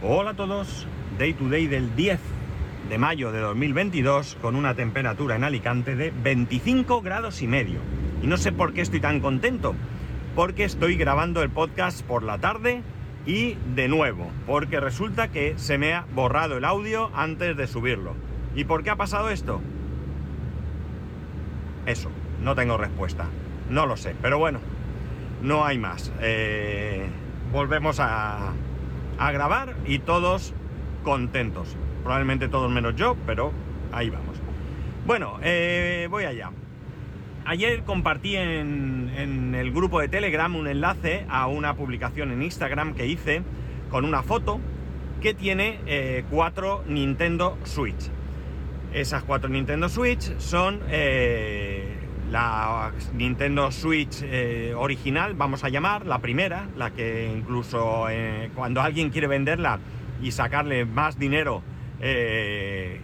Hola a todos, Day to Day del 10 de mayo de 2022 con una temperatura en Alicante de 25 grados y medio. Y no sé por qué estoy tan contento, porque estoy grabando el podcast por la tarde y de nuevo, porque resulta que se me ha borrado el audio antes de subirlo. ¿Y por qué ha pasado esto? Eso, no tengo respuesta, no lo sé, pero bueno, no hay más. Eh, volvemos a, a grabar y todos contentos. Probablemente todos menos yo, pero ahí vamos. Bueno, eh, voy allá. Ayer compartí en, el grupo de Telegram un enlace a una publicación en Instagram que hice con una foto que tiene eh, cuatro Nintendo Switch. Esas cuatro Nintendo Switch son eh, la Nintendo Switch eh, original, vamos a llamar, la primera, la que incluso eh, cuando alguien quiere venderla y sacarle más dinero, eh,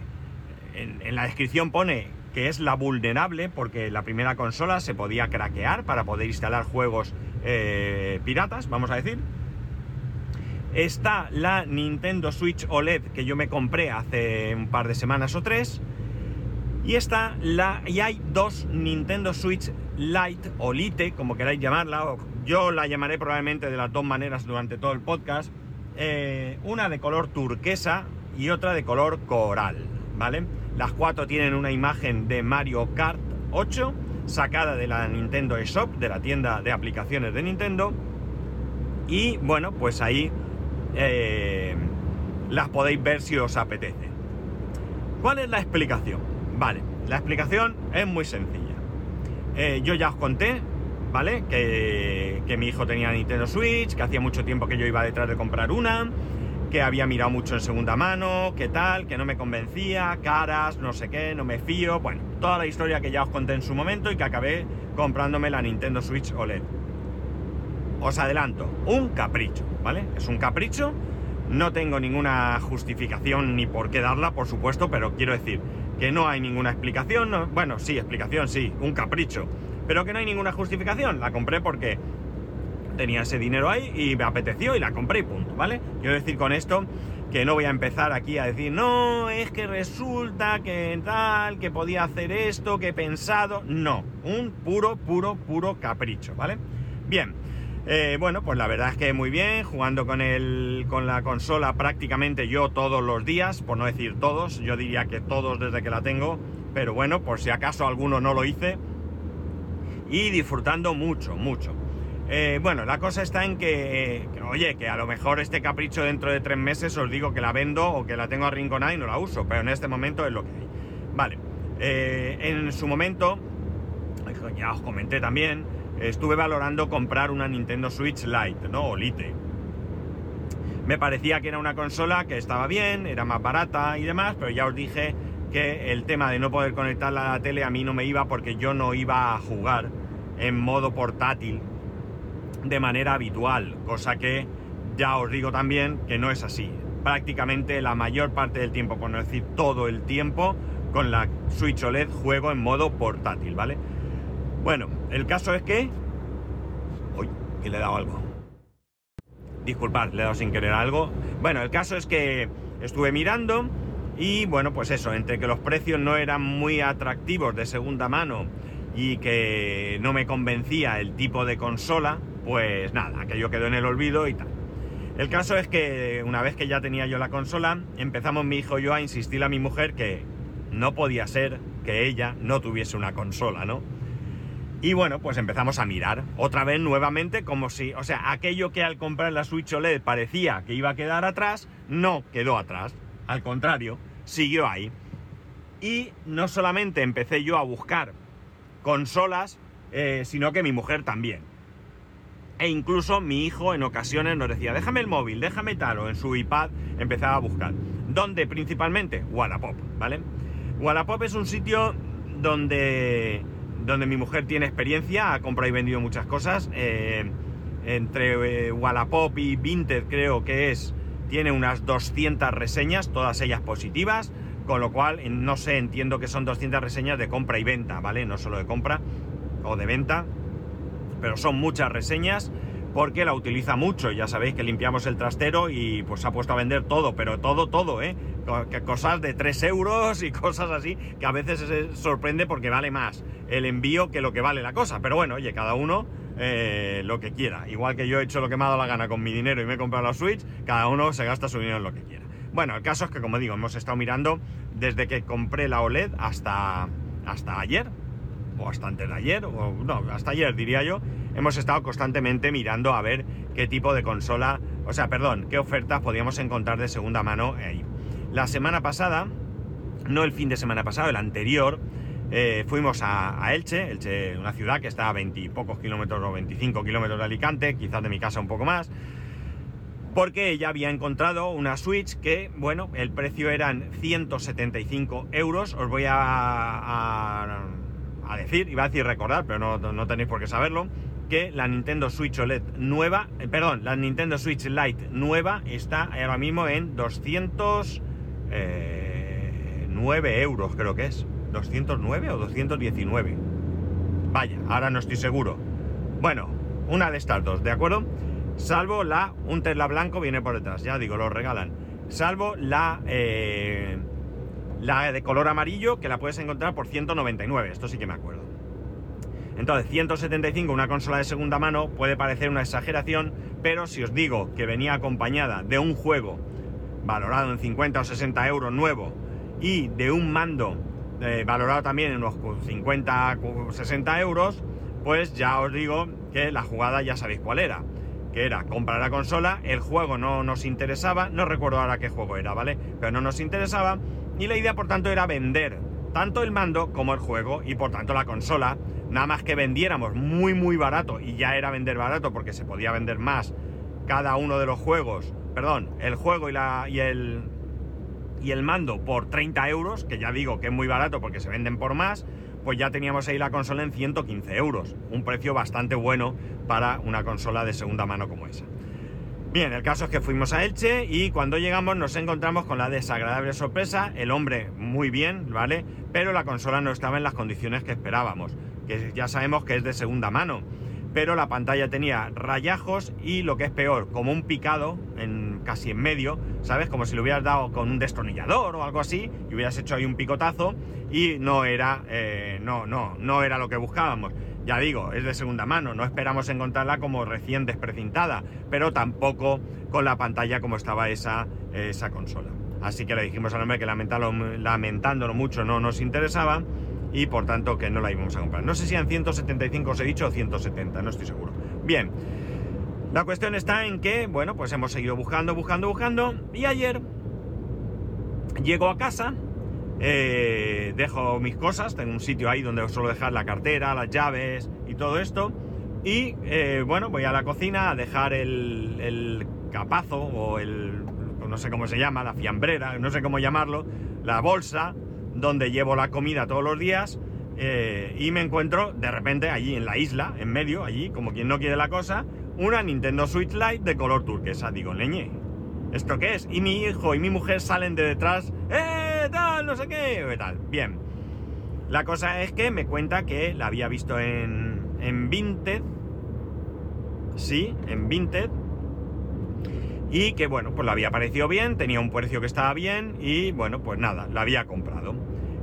en, en, la descripción pone que es la vulnerable, porque la primera consola se podía craquear para poder instalar juegos piratas, vamos a decir. Está la Nintendo Switch OLED que yo me compré hace un par de semanas o tres. Y está la. Y hay dos Nintendo Switch Lite o Lite, como queráis llamarla. Yo la llamaré probablemente de las dos maneras durante todo el podcast. Eh, una de color turquesa y otra de color coral. ¿Vale? Las cuatro tienen una imagen de Mario Kart 8, sacada de la Nintendo eShop, de la tienda de aplicaciones de Nintendo. Y bueno, pues ahí eh, las podéis ver si os apetece. ¿Cuál es la explicación? Vale, la explicación es muy sencilla. Eh, yo ya os conté, ¿vale? Que, que, mi hijo tenía Nintendo Switch, que hacía mucho tiempo que yo iba detrás de comprar una, que había mirado mucho en segunda mano, que tal, que no me convencía, caras, no sé qué, no me fío. Bueno, toda la historia que ya os conté en su momento y que acabé comprándome la Nintendo Switch OLED. Os adelanto, un capricho, ¿vale? Es un capricho, no tengo ninguna justificación ni por qué darla, por supuesto, pero quiero decir que no hay ninguna explicación, no, bueno, sí, explicación, sí, un capricho, pero que no hay ninguna justificación, la compré porque tenía ese dinero ahí y me apeteció y la compré y punto, ¿vale? Quiero decir con esto que no voy a empezar aquí a decir, no, es que resulta que tal, que podía hacer esto, que he pensado, no, un puro, puro, puro capricho, ¿vale? Bien, eh, bueno, pues la verdad es que muy bien, jugando con, el, con la consola prácticamente yo todos los días, por no decir todos, yo diría que todos desde que la tengo, pero bueno, por si acaso alguno no lo hice, y disfrutando mucho, mucho. Eh, bueno, la cosa está en que, oye, que a lo mejor este capricho dentro de tres meses os digo que la vendo o que la tengo arrinconada y no la uso, pero en este momento es lo que hay. Vale, eh, en su momento, ya os comenté también, estuve valorando comprar una Nintendo Switch Lite, ¿no? O Lite. Me parecía que era una consola que estaba bien, era más barata y demás, pero ya os dije que el tema de no poder conectarla a la tele a mí no me iba porque yo no iba a jugar en modo portátil de manera habitual, cosa que ya os digo también que no es así. Prácticamente la mayor parte del tiempo, por no decir todo el tiempo, con la Switch OLED juego en modo portátil, ¿vale? Bueno, el caso es que... Uy, que le he dado algo. Disculpad, le he dado sin querer algo. Bueno, el caso es que estuve mirando y bueno, pues eso, entre que los precios no eran muy atractivos de segunda mano y que no me convencía el tipo de consola, pues nada, aquello quedó en el olvido y tal. El caso es que una vez que ya tenía yo la consola, empezamos mi hijo y yo a insistirle a mi mujer que no podía ser que ella no tuviese una consola, ¿no? Y bueno, pues empezamos a mirar otra vez nuevamente como si, o sea, aquello que al comprar la Switch OLED parecía que iba a quedar atrás, no quedó atrás. Al contrario, siguió ahí. Y no solamente empecé yo a buscar consolas, eh, sino que mi mujer también. E incluso mi hijo en ocasiones nos decía, déjame el móvil, déjame tal, o en su iPad empezaba a buscar. ¿Dónde principalmente? Wallapop, ¿vale? Wallapop es un sitio donde donde mi mujer tiene experiencia, ha comprado y vendido muchas cosas. Eh, entre eh, Wallapop y Vinted creo que es, tiene unas 200 reseñas, todas ellas positivas, con lo cual, no sé, entiendo que son 200 reseñas de compra y venta, ¿vale? No solo de compra o de venta, pero son muchas reseñas, porque la utiliza mucho. Ya sabéis que limpiamos el trastero y pues ha puesto a vender todo, pero todo, todo, ¿eh? Cosas de 3 euros y cosas así que a veces se sorprende porque vale más el envío que lo que vale la cosa. Pero bueno, oye, cada uno eh, lo que quiera. Igual que yo he hecho lo que me ha dado la gana con mi dinero y me he comprado la Switch, cada uno se gasta su dinero en lo que quiera. Bueno, el caso es que, como digo, hemos estado mirando desde que compré la OLED hasta, hasta ayer, o hasta antes de ayer, o no, hasta ayer diría yo, hemos estado constantemente mirando a ver qué tipo de consola, o sea, perdón, qué ofertas podíamos encontrar de segunda mano ahí. La semana pasada, no el fin de semana pasado, el anterior, eh, fuimos a, Elche, Elche, una ciudad que está a 20 y pocos kilómetros o 25 kilómetros de Alicante, quizás de mi casa un poco más, porque ya había encontrado una Switch que, bueno, el precio eran 175 euros, os voy a, a, decir, iba a decir recordar, pero no, tenéis por qué saberlo, que la Nintendo Switch OLED nueva, eh, perdón, la Nintendo Switch Lite nueva está ahora mismo en 209 eh, euros, creo que es. 209 o 219. Vaya, ahora no estoy seguro. Bueno, una de estas dos, ¿de acuerdo? Salvo la, un Tesla blanco viene por detrás, ya digo, lo regalan. Salvo la, eh, la de color amarillo, que la puedes encontrar por 199, esto sí que me acuerdo. Entonces, 175, una consola de segunda mano, puede parecer una exageración, pero si os digo que venía acompañada de un juego valorado en 50 o 60 euros nuevo y de un mando eh, valorado también en unos 50, 60 euros, pues ya os digo que la jugada ya sabéis cuál era. Que era comprar la consola, el juego no nos interesaba, no recuerdo ahora qué juego era, ¿vale? Pero no nos interesaba. Y la idea, por tanto, era vender tanto el mando como el juego y por tanto la consola. Nada más que vendiéramos muy muy barato, y ya era vender barato porque se podía vender más cada uno de los juegos, perdón, el juego y, la, y, el, y el mando por 30 euros, que ya digo que es muy barato porque se venden por más, pues ya teníamos ahí la consola en 115 euros. Un precio bastante bueno para una consola de segunda mano como esa. Bien, el caso es que fuimos a Elche y cuando llegamos nos encontramos con la desagradable sorpresa, el hombre muy bien, ¿vale? Pero la consola no estaba en las condiciones que esperábamos, que ya sabemos que es de segunda mano pero la pantalla tenía rayajos y lo que es peor, como un picado en, casi en medio, ¿sabes? Como si lo hubieras dado con un destornillador o algo así y hubieras hecho ahí un picotazo y no era, eh, no, no, no era lo que buscábamos. Ya digo, es de segunda mano, no esperamos encontrarla como recién desprecintada, pero tampoco con la pantalla como estaba esa, esa consola. Así que le dijimos al hombre que lamentándolo mucho no nos interesaba y por tanto que no la íbamos a comprar. No sé si en 175 os he dicho o 170, no estoy seguro. Bien, la cuestión está en que, bueno, pues hemos seguido buscando, buscando, buscando y ayer llego a casa, eh, dejo mis cosas, tengo un sitio ahí donde suelo dejar la cartera, las llaves y todo esto. Y eh, bueno, voy a la cocina a dejar el, capazo o el, no sé cómo se llama, la fiambrera, no sé cómo llamarlo, la bolsa donde llevo la comida todos los días eh, y me encuentro de repente allí en la isla, en medio, allí, como quien no quiere la cosa, una Nintendo Switch Lite de color turquesa. Digo, leñe, ¿esto qué es? Y mi hijo y mi mujer salen de detrás, ¡eh, tal, no sé qué, tal! Bien. La cosa es que me cuenta que la había visto en, en Vinted, sí, en Vinted, y que bueno, pues le había parecido bien, tenía un precio que estaba bien y bueno, pues nada, la había comprado.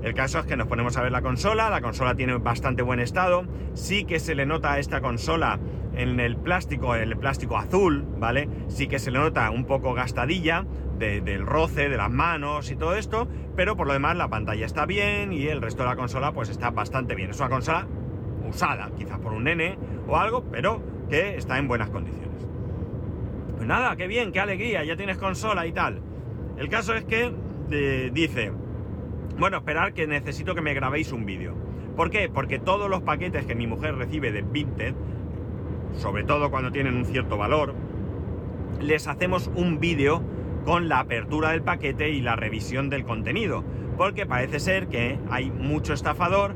El caso es que nos ponemos a ver la consola, la consola tiene bastante buen estado, sí que se le nota a esta consola en el plástico, el plástico azul, ¿vale? Sí que se le nota un poco gastadilla del roce, de las manos y todo esto, pero por lo demás la pantalla está bien y el resto de la consola pues está bastante bien. Es una consola usada, quizás por un nene o algo, pero que está en buenas condiciones. Pues nada, qué bien, qué alegría, ya tienes consola y tal. El caso es que eh, dice, bueno, esperar que necesito que me grabéis un vídeo. ¿Por qué? Porque todos los paquetes que mi mujer recibe de Vinted, sobre todo cuando tienen un cierto valor, les hacemos un vídeo con la apertura del paquete y la revisión del contenido. Porque parece ser que hay mucho estafador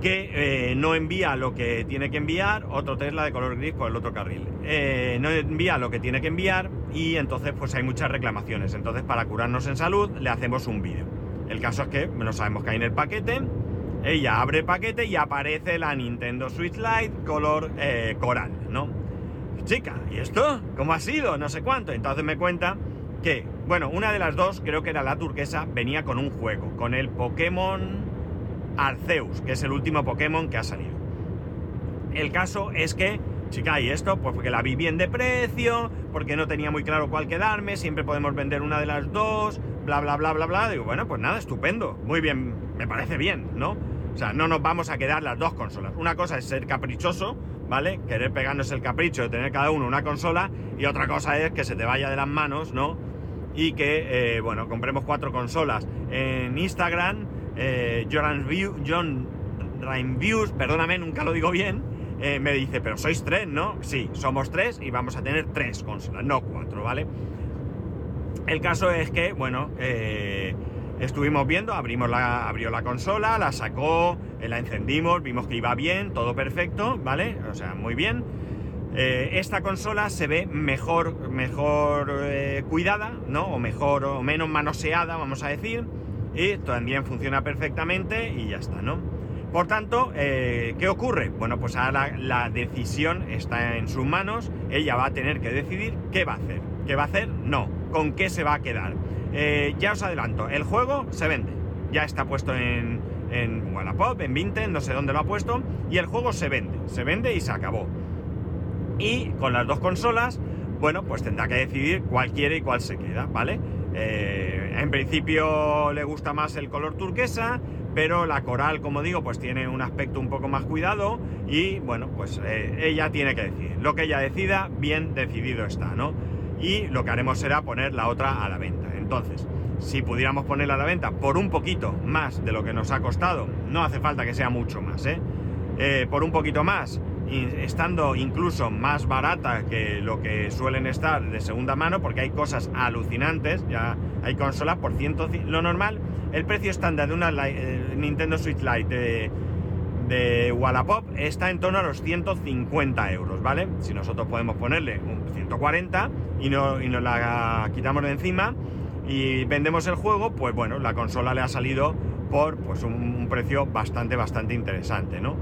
que eh, no envía lo que tiene que enviar, otro Tesla de color gris por el otro carril. Eh, no envía lo que tiene que enviar y entonces pues hay muchas reclamaciones. Entonces para curarnos en salud le hacemos un vídeo. El caso es que no sabemos que hay en el paquete. Ella abre paquete y aparece la Nintendo Switch Lite color eh, coral, ¿no? chica, ¿y esto? ¿Cómo ha sido? No sé cuánto. Entonces me cuenta que, bueno, una de las dos, creo que era la turquesa, venía con un juego, con el Pokémon Arceus, que es el último Pokémon que ha salido. El caso es que, chica, ¿y esto? Pues porque la vi bien de precio, porque no tenía muy claro cuál quedarme, siempre podemos vender una de las dos, bla, bla, bla, bla, bla. Digo, bueno, pues nada, estupendo, muy bien, me parece bien, ¿no? O sea, no nos vamos a quedar las dos consolas. Una cosa es ser caprichoso, ¿vale? Querer pegarnos el capricho de tener cada uno una consola y otra cosa es que se te vaya de las manos, ¿no? Y que, eh, bueno, compremos cuatro consolas. En Instagram, eh, John, John Views, perdóname, nunca lo digo bien, eh, me dice, pero sois tres, ¿no? Sí, somos tres y vamos a tener tres consolas, no cuatro, ¿vale? El caso es que, bueno, eh, estuvimos viendo, abrimos la, abrió la consola, la sacó, eh, la encendimos, vimos que iba bien, todo perfecto, ¿vale? O sea, muy bien. esta consola se ve mejor, mejor cuidada, ¿no? O mejor o menos manoseada, vamos a decir. Y también funciona perfectamente y ya está, ¿no? Por tanto, eh, ¿qué ocurre? Bueno, pues ahora la, decisión está en sus manos, ella va a tener que decidir qué va a hacer. ¿Qué va a hacer? No. ¿Con qué se va a quedar? Eh, ya os adelanto, el juego se vende. Ya está puesto en, en Wallapop, en Vinted, no sé dónde lo ha puesto, y el juego se vende. Se vende y se acabó. Y con las dos consolas, bueno, pues tendrá que decidir cuál quiere y cuál se queda, ¿vale? Eh, en principio le gusta más el color turquesa, pero la coral, como digo, pues tiene un aspecto un poco más cuidado y bueno, pues eh, ella tiene que decidir. Lo que ella decida, bien decidido está, ¿no? Y lo que haremos será poner la otra a la venta. Entonces, si pudiéramos ponerla a la venta por un poquito más de lo que nos ha costado, no hace falta que sea mucho más, ¿eh? eh por un poquito más, estando incluso más barata que lo que suelen estar de segunda mano, porque hay cosas alucinantes, ya hay consolas por ciento... Lo normal, el precio estándar de una eh, Nintendo Switch Lite de, Wallapop está en torno a los 150 euros, ¿vale? Si nosotros podemos ponerle un 140 y, no, y nos la quitamos de encima y vendemos el juego, pues bueno, la consola le ha salido por pues, un, precio bastante, bastante interesante, ¿no?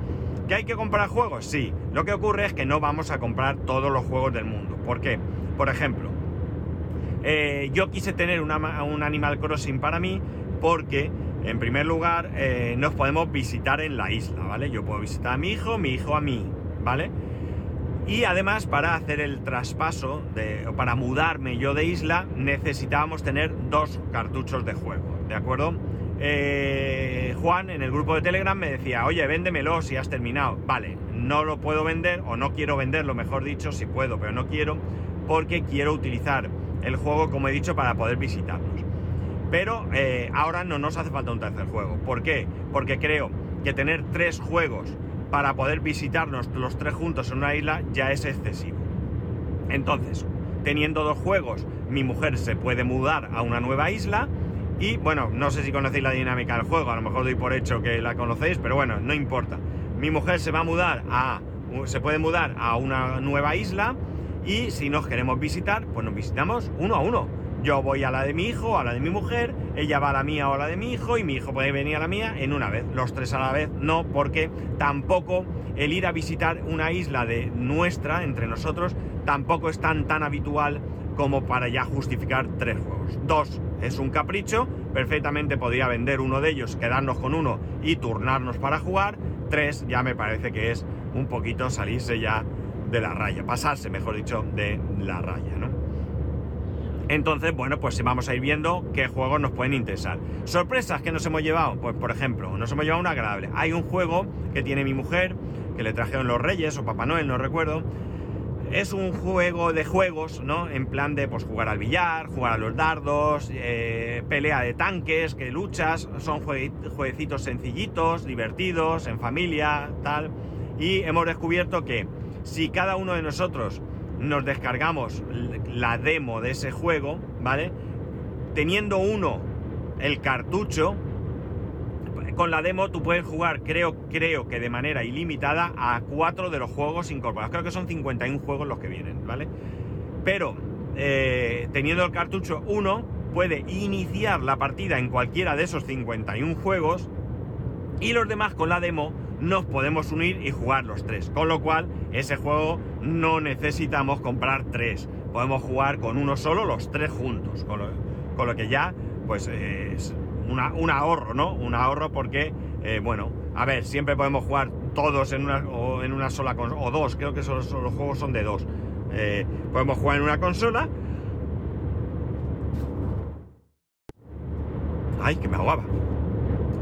¿Que hay que comprar juegos? Sí. Lo que ocurre es que no vamos a comprar todos los juegos del mundo. ¿Por qué? Por ejemplo, eh, yo quise tener un Animal Crossing para mí porque, en primer lugar, eh, nos podemos visitar en la isla, ¿vale? Yo puedo visitar a mi hijo, mi hijo a mí, ¿vale? Y además, para hacer el traspaso, de, para mudarme yo de isla, necesitábamos tener dos cartuchos de juego, ¿de acuerdo? Eh, Juan en el grupo de Telegram me decía, oye, véndemelo si has terminado. Vale, no lo puedo vender, o no quiero venderlo, mejor dicho, si puedo, pero no quiero, porque quiero utilizar el juego, como he dicho, para poder visitarnos. Pero eh, ahora no nos hace falta un tercer juego. ¿Por qué? Porque creo que tener tres juegos para poder visitarnos los tres juntos en una isla ya es excesivo. Entonces, teniendo dos juegos, mi mujer se puede mudar a una nueva isla y bueno, no sé si conocéis la dinámica del juego, a lo mejor doy por hecho que la conocéis, pero bueno, no importa. Mi mujer se va a mudar a. se puede mudar a una nueva isla. Y si nos queremos visitar, pues nos visitamos uno a uno. Yo voy a la de mi hijo, a la de mi mujer, ella va a la mía o a la de mi hijo, y mi hijo puede venir a la mía en una vez. Los tres a la vez no, porque tampoco el ir a visitar una isla de nuestra, entre nosotros, tampoco es tan tan habitual como para ya justificar tres juegos. Dos, es un capricho, perfectamente podría vender uno de ellos, quedarnos con uno y turnarnos para jugar. Tres, ya me parece que es un poquito salirse ya de la raya, pasarse, mejor dicho, de la raya, ¿no? Entonces, bueno, pues vamos a ir viendo qué juegos nos pueden interesar. Sorpresas que nos hemos llevado, pues por ejemplo, nos hemos llevado una agradable. Hay un juego que tiene mi mujer, que le trajeron los Reyes o Papá Noel, no recuerdo, es un juego de juegos, ¿no? En plan de pues, jugar al billar, jugar a los dardos, eh, pelea de tanques, que luchas, son jueguecitos sencillitos, divertidos, en familia, tal. Y hemos descubierto que si cada uno de nosotros nos descargamos la demo de ese juego, ¿vale? Teniendo uno el cartucho, con la demo tú puedes jugar, creo, creo que de manera ilimitada, a cuatro de los juegos incorporados. Creo que son 51 juegos los que vienen, ¿vale? Pero eh, teniendo el cartucho 1, puede iniciar la partida en cualquiera de esos 51 juegos y los demás con la demo nos podemos unir y jugar los tres. Con lo cual, ese juego no necesitamos comprar tres. Podemos jugar con uno solo, los tres juntos. Con lo, que ya, pues es un ahorro, ¿no? Un ahorro porque, eh, bueno, a ver, siempre podemos jugar todos en una, o en una sola consola, o dos, creo que los juegos son de dos. Eh, podemos jugar en una consola. Ay, que me ahogaba.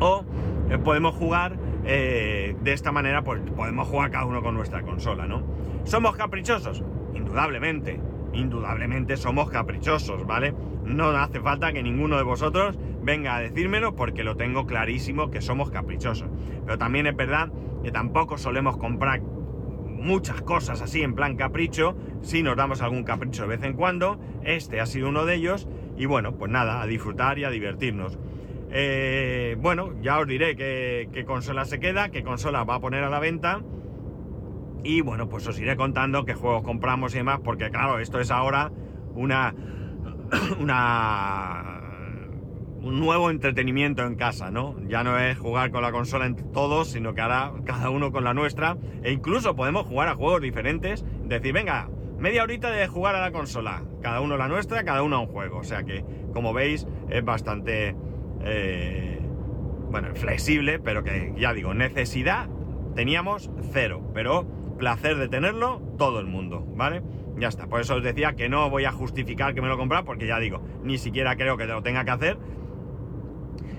O eh, podemos jugar de esta manera, pues podemos jugar cada uno con nuestra consola, ¿no? ¿Somos caprichosos? Indudablemente indudablemente somos caprichosos, ¿vale? No hace falta que ninguno de vosotros venga a decírmelo porque lo tengo clarísimo que somos caprichosos. Pero también es verdad que tampoco solemos comprar muchas cosas así en plan capricho, si nos damos algún capricho de vez en cuando, este ha sido uno de ellos, y bueno, pues nada, a disfrutar y a divertirnos. Eh, bueno, ya os diré qué consola se queda, qué consola va a poner a la venta. Y bueno, pues os iré contando qué juegos compramos y demás, porque claro, esto es ahora una. un nuevo entretenimiento en casa, ¿no? Ya no es jugar con la consola entre todos, sino que ahora cada uno con la nuestra. E incluso podemos jugar a juegos diferentes. Decir, venga, media horita de jugar a la consola. Cada uno la nuestra, cada uno un juego. O sea que, como veis, es bastante. Eh, bueno, flexible, pero que ya digo, necesidad teníamos cero. Pero placer de tenerlo todo el mundo, ¿vale? Ya está, por eso os decía que no voy a justificar que me lo compra, porque ya digo, ni siquiera creo que lo tenga que hacer.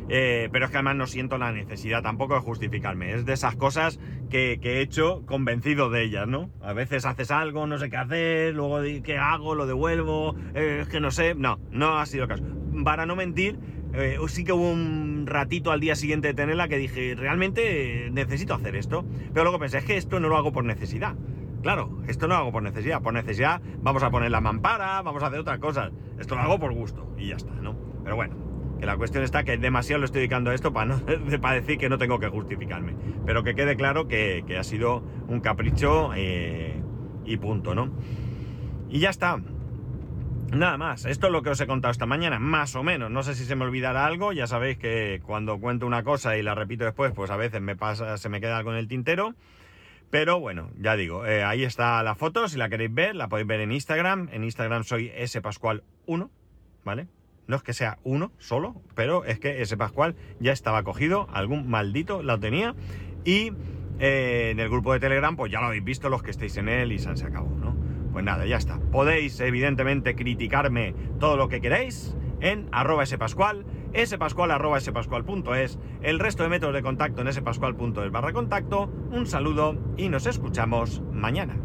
Eh, pero es que además no siento la necesidad tampoco de justificarme. Es de esas cosas que, he hecho convencido de ellas, ¿no? A veces haces algo, no sé qué hacer, luego qué hago, lo devuelvo, eh, es que no sé. No, no ha sido el caso. Para no mentir, eh, sí que hubo un ratito al día siguiente de tenerla que dije, realmente necesito hacer esto. Pero luego pensé, es que esto no lo hago por necesidad. Claro, esto no lo hago por necesidad. Por necesidad vamos a poner la mampara, vamos a hacer otras cosas. Esto lo hago por gusto y ya está, ¿no? Pero bueno, que la cuestión está que demasiado lo estoy dedicando a esto para, no, para decir que no tengo que justificarme. Pero que quede claro que, ha sido un capricho eh, y punto, ¿no? Y ya está. Nada más, esto es lo que os he contado esta mañana, más o menos. No sé si se me olvidará algo, ya sabéis que cuando cuento una cosa y la repito después, pues a veces me pasa, se me queda algo en el tintero. Pero bueno, ya digo, eh, ahí está la foto, si la queréis ver, la podéis ver en Instagram. En Instagram soy spascual1, ¿vale? No es que sea uno solo, pero es que ese Pascual ya estaba cogido, algún maldito lo tenía. Y eh, en el grupo de Telegram, pues ya lo habéis visto los que estéis en él y se acabó, ¿no? Pues nada, ya está. Podéis, evidentemente, criticarme todo lo que queráis en arroba spascual, spascual arroba spascual.es, el resto de métodos de contacto en spascual.es barra contacto. Un saludo y nos escuchamos mañana.